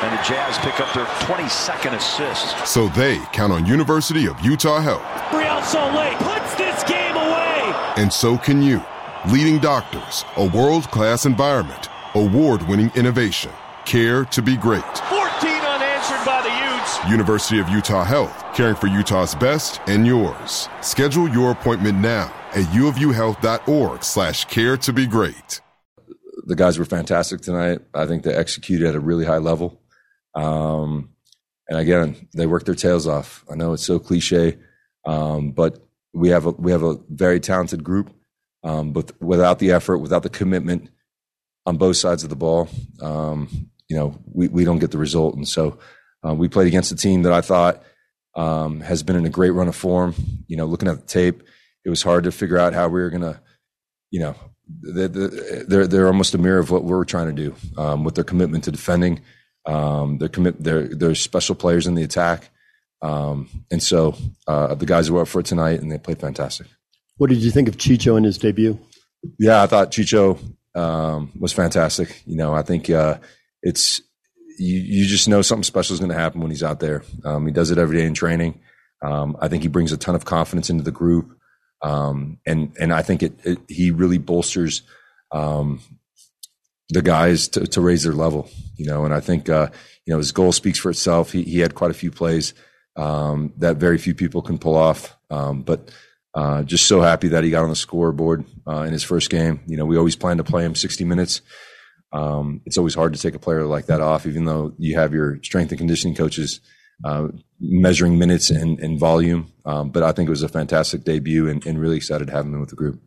And the Jazz pick up their 22nd assist. So they count on University of Utah Health. Real Salt Lake puts this game away. And so can you. Leading doctors, a world-class environment, award-winning innovation, care to be great. 14 unanswered by the Utes. University of Utah Health, caring for Utah's best and yours. Schedule your appointment now at uofuhealth.org slash care to be great. The guys were fantastic tonight. I think they executed at a really high level. Um, and again, they work their tails off. I know it's so cliche, um, but we have a we have a very talented group. Um, but without the effort, without the commitment on both sides of the ball, um, you know, we, we don't get the result. And so uh, we played against a team that I thought um, has been in a great run of form. You know, looking at the tape, it was hard to figure out how we were going to, you know, they're they're almost a mirror of what we're trying to do um, with their commitment to defending. Um, their commit they're they're special players in the attack, um, and so uh, the guys were up for it tonight, and they played fantastic. What did you think of Chicho in his debut? Yeah, I thought Chicho um, was fantastic. You know, I think uh, it's you, you just know something special is going to happen when he's out there. Um, he does it every day in training. Um, I think he brings a ton of confidence into the group. Um, and and I think it, it he really bolsters um, the guys to, to raise their level, you know. And I think uh, you know his goal speaks for itself. He he had quite a few plays um, that very few people can pull off, um, but. Uh, just so happy that he got on the scoreboard uh, in his first game. You know, we always plan to play him 60 minutes. Um, it's always hard to take a player like that off, even though you have your strength and conditioning coaches uh, measuring minutes and, and volume. Um, but I think it was a fantastic debut and, and, really excited to have him in with the group.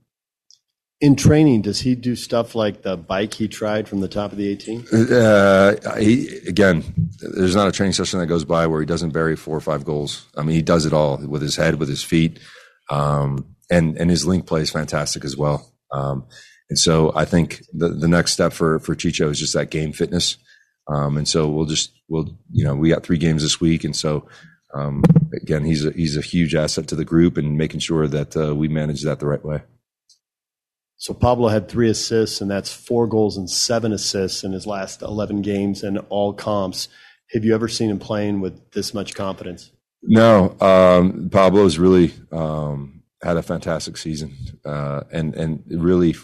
In training, does he do stuff like the bike he tried from the top of the 18? Uh, he, again, there's not a training session that goes by where he doesn't bury four or five goals. I mean, he does it all with his head, with his feet. Um, and, and his link play is fantastic as well. Um, and so I think the, the next step for, for Chicho is just that game fitness. Um, and so we'll just, we'll, you know, we got three games this week. And so, um, again, he's a, he's a huge asset to the group and making sure that uh, we manage that the right way. So Pablo had three assists, and that's four goals and seven assists in his last 11 games and all comps. Have you ever seen him playing with this much confidence? No, um, Pablo's really um, had a fantastic season, uh, and and really,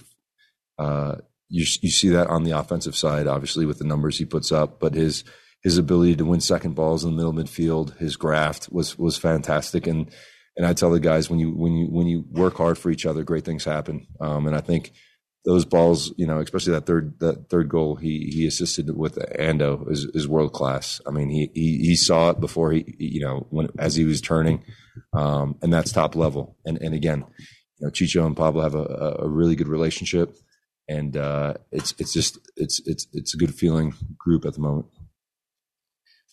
uh, you you see that on the offensive side, obviously with the numbers he puts up, but his his ability to win second balls in the middle midfield, his graft was was fantastic, and and I tell the guys when you when you when you work hard for each other, great things happen, um, and I think those balls, you know, especially that third that third goal he he assisted with Ando is, is world class. I mean, he, he he saw it before he you know when as he was turning, um, and that's top level. And and again, you know, Chicho and Pablo have a, a really good relationship, and uh, it's it's just it's it's it's a good feeling group at the moment.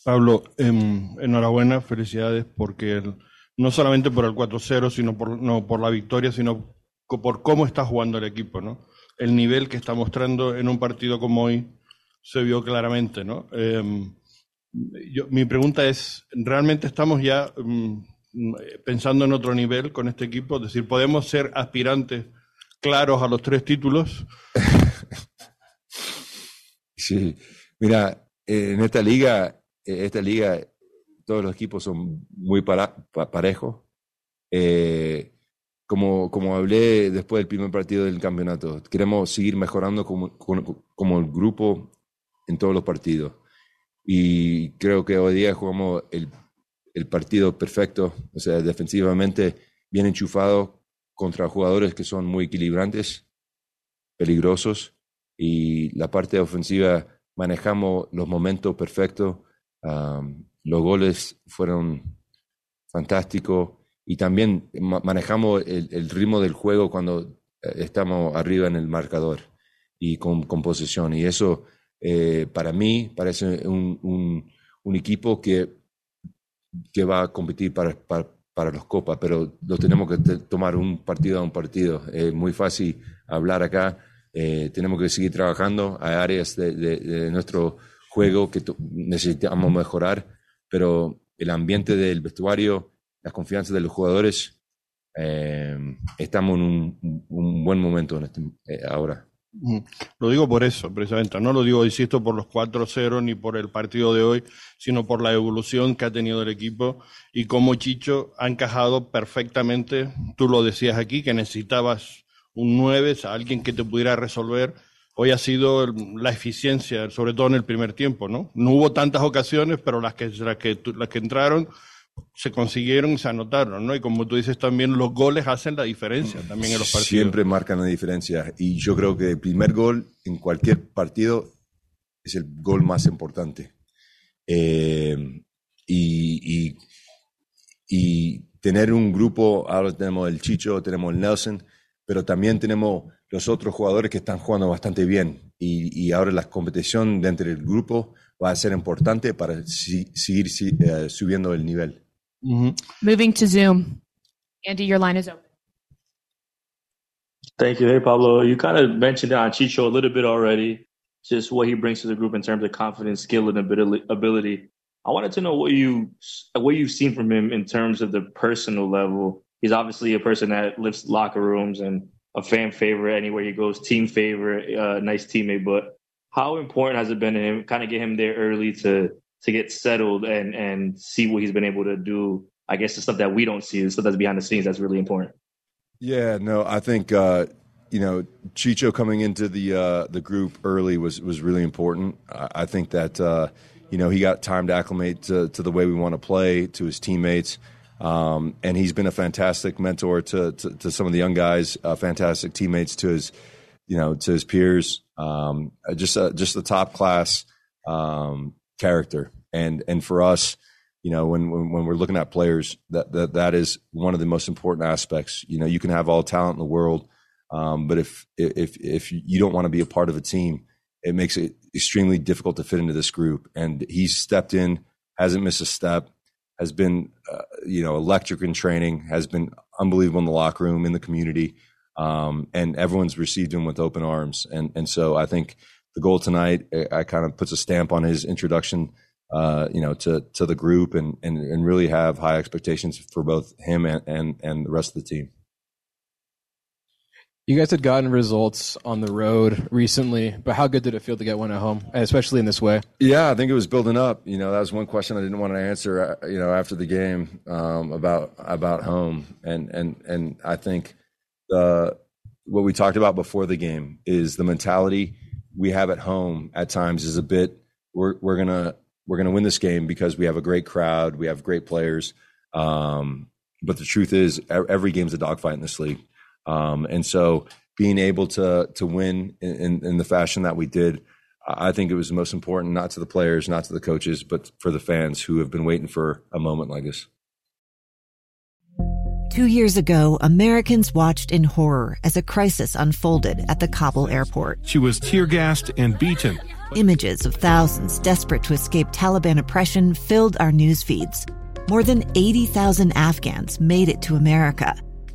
Pablo, eh, enhorabuena, felicidades porque el, no solamente por el 4-0, sino por no por la victoria, sino por cómo está jugando el equipo, ¿no? el nivel que está mostrando en un partido como hoy se vio claramente, ¿no? Yo, mi pregunta es, ¿realmente estamos ya um, pensando en otro nivel con este equipo? Es decir, ¿podemos ser aspirantes claros a los tres títulos? Sí, mira, en esta liga, esta liga, todos los equipos son muy para, pa, parejos. Eh, como, como hablé después del primer partido del campeonato, queremos seguir mejorando como, como, el grupo en todos los partidos. Y creo que hoy día jugamos el, el partido perfecto, o sea, defensivamente bien enchufado contra jugadores que son muy equilibrantes, peligrosos, y la parte ofensiva manejamos los momentos perfectos, los goles fueron fantásticos y también manejamos el, ritmo del juego cuando eh, estamos arriba en el marcador y con, con posesión. Y eso eh, para mí parece un, un, equipo que, que va a competir para, para, los copas, pero lo tenemos que tomar un partido a un partido. Es muy fácil hablar acá. Eh, tenemos que seguir trabajando. Hay áreas de, de nuestro juego que necesitamos mejorar, pero el ambiente del vestuario, la confianza de los jugadores, eh, estamos en un, un, buen momento en este, eh, ahora. Lo digo por eso, precisamente. No lo digo, insisto, por los 4-0 ni por el partido de hoy, sino por la evolución que ha tenido el equipo y cómo Chicho ha encajado perfectamente. Tú lo decías aquí, que necesitabas un 9, alguien que te pudiera resolver hoy ha sido la eficiencia, sobre todo en el primer tiempo, ¿no? No hubo tantas ocasiones, pero las que, las que, las que entraron se consiguieron y se anotaron, ¿no? Y como tú dices también, los goles hacen la diferencia también en los partidos. Siempre marcan la diferencia. Y yo creo que el primer gol en cualquier partido es el gol más importante. Eh, y, y, y, tener un grupo, ahora tenemos el Chicho, tenemos el Nelson, pero también tenemos los otros jugadores que están jugando bastante bien y, y ahora la competición dentro del grupo va a ser importante para si, seguir si, uh, subiendo el nivel. Moving to Zoom. Andy, your line is open. Thank you. Hey, Pablo. You kind of mentioned on Chicho a little bit already, just what he brings to the group in terms of confidence, skill, and ability. I wanted to know what you what you've seen from him in terms of the personal level. He's obviously a person that lifts locker rooms and a fan favorite anywhere he goes, team favorite, uh, nice teammate. But how important has it been to him kind of get him there early to to get settled and and see what he's been able to do? I guess the stuff that we don't see, the stuff that's behind the scenes, that's really important. Yeah, no, I think uh, you know Chicho coming into the uh, the group early was was really important. I, I think that uh, you know he got time to acclimate to, to the way we want to play to his teammates. Um, and he's been a fantastic mentor to, to, to some of the young guys, uh, fantastic teammates to his, you know, to his peers. Um, just a, just a top class um, character, and and for us, you know, when, when when we're looking at players, that that that is one of the most important aspects. You know, you can have all talent in the world, um, but if if if you don't want to be a part of a team, it makes it extremely difficult to fit into this group. And he's stepped in, hasn't missed a step has been, uh, you know, electric in training, has been unbelievable in the locker room, in the community, um, and everyone's received him with open arms. And and so I think the goal tonight, I, kind of puts a stamp on his introduction, uh, you know, to to the group, and and and really have high expectations for both him and and, and the rest of the team. You guys had gotten results on the road recently, but how good did it feel to get one at home, especially in this way? Yeah, I think it was building up. You know, that was one question I didn't want to answer. Uh, you know, after the game um, about about home, and and and I think the what we talked about before the game is the mentality we have at home. At times is a bit we're we're gonna we're gonna win this game because we have a great crowd, we have great players. Um, but the truth is, every game's a dogfight in this league. Um, and so being able to to win in, in, the fashion that we did, I think it was most important, not to the players, not to the coaches, but for the fans who have been waiting for a moment like this. Two years ago, Americans watched in horror as a crisis unfolded at the Kabul airport. She was tear gassed and beaten. Images of thousands desperate to escape Taliban oppression filled our news feeds. More than 80,000 Afghans made it to America.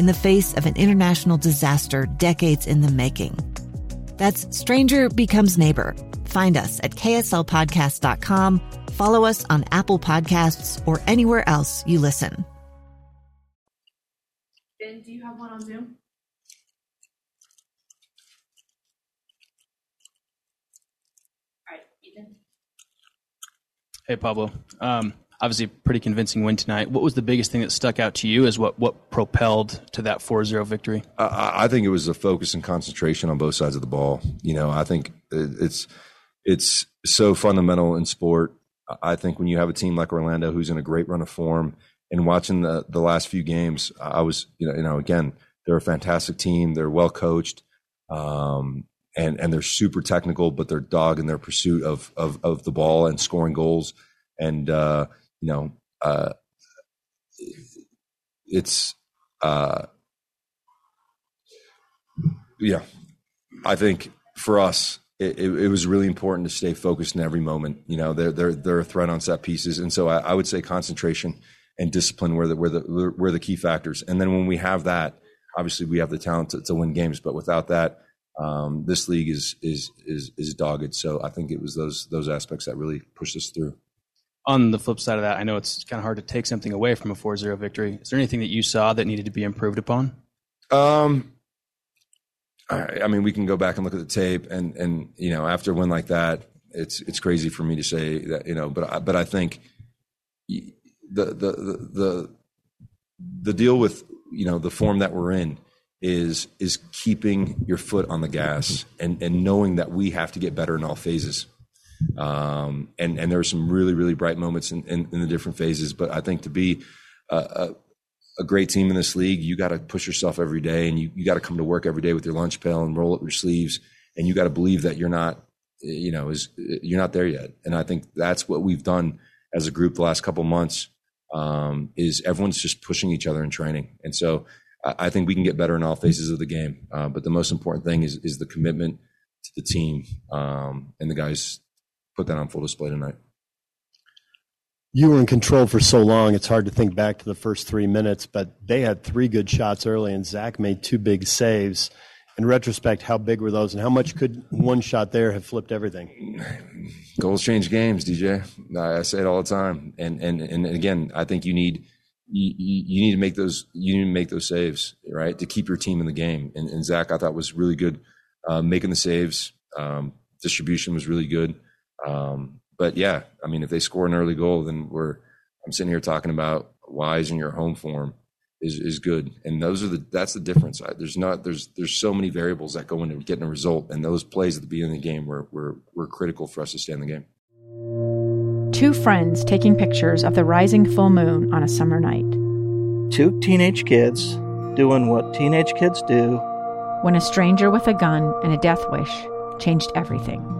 in the face of an international disaster decades in the making. That's Stranger Becomes Neighbor. Find us at kslpodcast.com, follow us on Apple Podcasts, or anywhere else you listen. Ben, do you have one on Zoom? All right, Ethan. Hey, Pablo. Um, obviously, pretty convincing win tonight. What was the biggest thing that stuck out to you as what, what propelled to that 4 0 victory? I, I think it was the focus and concentration on both sides of the ball. You know, I think it's it's so fundamental in sport. I think when you have a team like Orlando who's in a great run of form and watching the, the last few games, I was, you know, you know, again, they're a fantastic team. They're well coached. Um, and, and they're super technical, but they're dog in their pursuit of, of, of the ball and scoring goals. And, uh, you know, uh, it's, uh, yeah, I think for us, it, it, was really important to stay focused in every moment. You know, they're they're they're a threat on set pieces, and so I, I would say concentration and discipline were the were the were the key factors. And then when we have that, obviously we have the talent to, to win games. But without that, um, this league is is is is dogged. So I think it was those those aspects that really pushed us through. On the flip side of that, I know it's kind of hard to take something away from a 4-0 victory. Is there anything that you saw that needed to be improved upon? Um, I mean, we can go back and look at the tape, and and you know, after a win like that, it's it's crazy for me to say that you know, but I, but I think the, the the the the deal with you know the form that we're in is is keeping your foot on the gas and and knowing that we have to get better in all phases. Um, and and there are some really really bright moments in, in, in the different phases, but I think to be a, a great team in this league, you got to push yourself every day and you, you got to come to work every day with your lunch pail and roll up your sleeves. And you got to believe that you're not, you know, is you're not there yet. And I think that's what we've done as a group the last couple months. Um, is everyone's just pushing each other in training. And so I, I think we can get better in all phases of the game. Uh, but the most important thing is, is the commitment to the team. Um, and the guys put that on full display tonight you were in control for so long, it's hard to think back to the first three minutes, but they had three good shots early, and Zac made two big saves. In retrospect, how big were those, and how much could one shot there have flipped everything? Goals change games, DJ. I say it all the time, and and and again, I think you need you, you need to make those you need to make those saves right to keep your team in the game. And, and Zac, I thought was really good uh, making the saves. Um, distribution was really good. Um, but yeah, I mean, if they score an early goal, then we're I'm sitting here talking about why isn't your home form is is good, and those are the that's the difference. There's not there's there's so many variables that go into getting a result, and those plays at the beginning of the game were were were critical for us to stay in the game. Two friends taking pictures of the rising full moon on a summer night. Two teenage kids doing what teenage kids do. When a stranger with a gun and a death wish changed everything.